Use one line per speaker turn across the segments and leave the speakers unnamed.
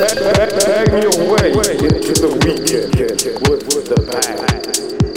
bag me away into the weekend with the bag.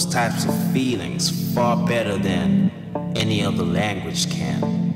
those types of feelings far better than any other language can.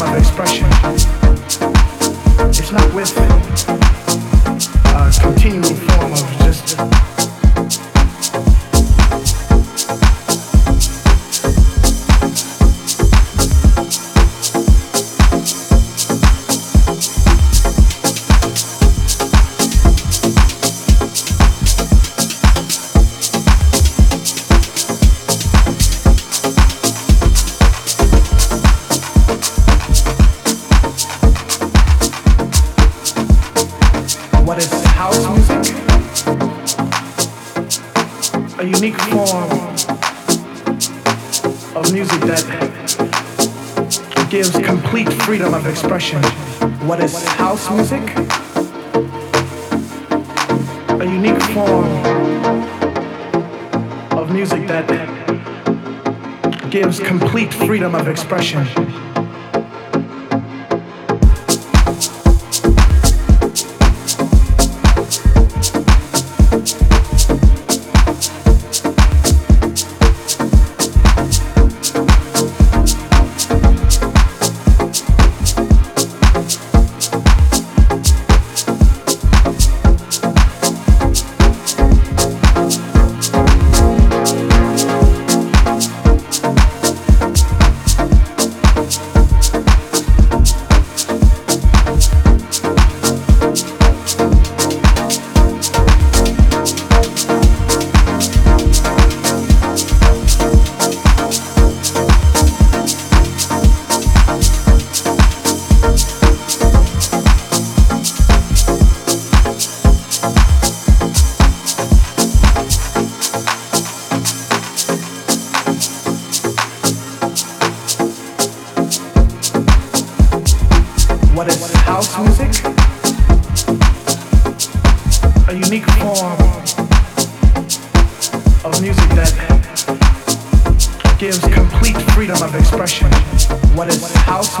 form of expression. It's not with expression. What is house music? A unique form of music that gives complete freedom of expression.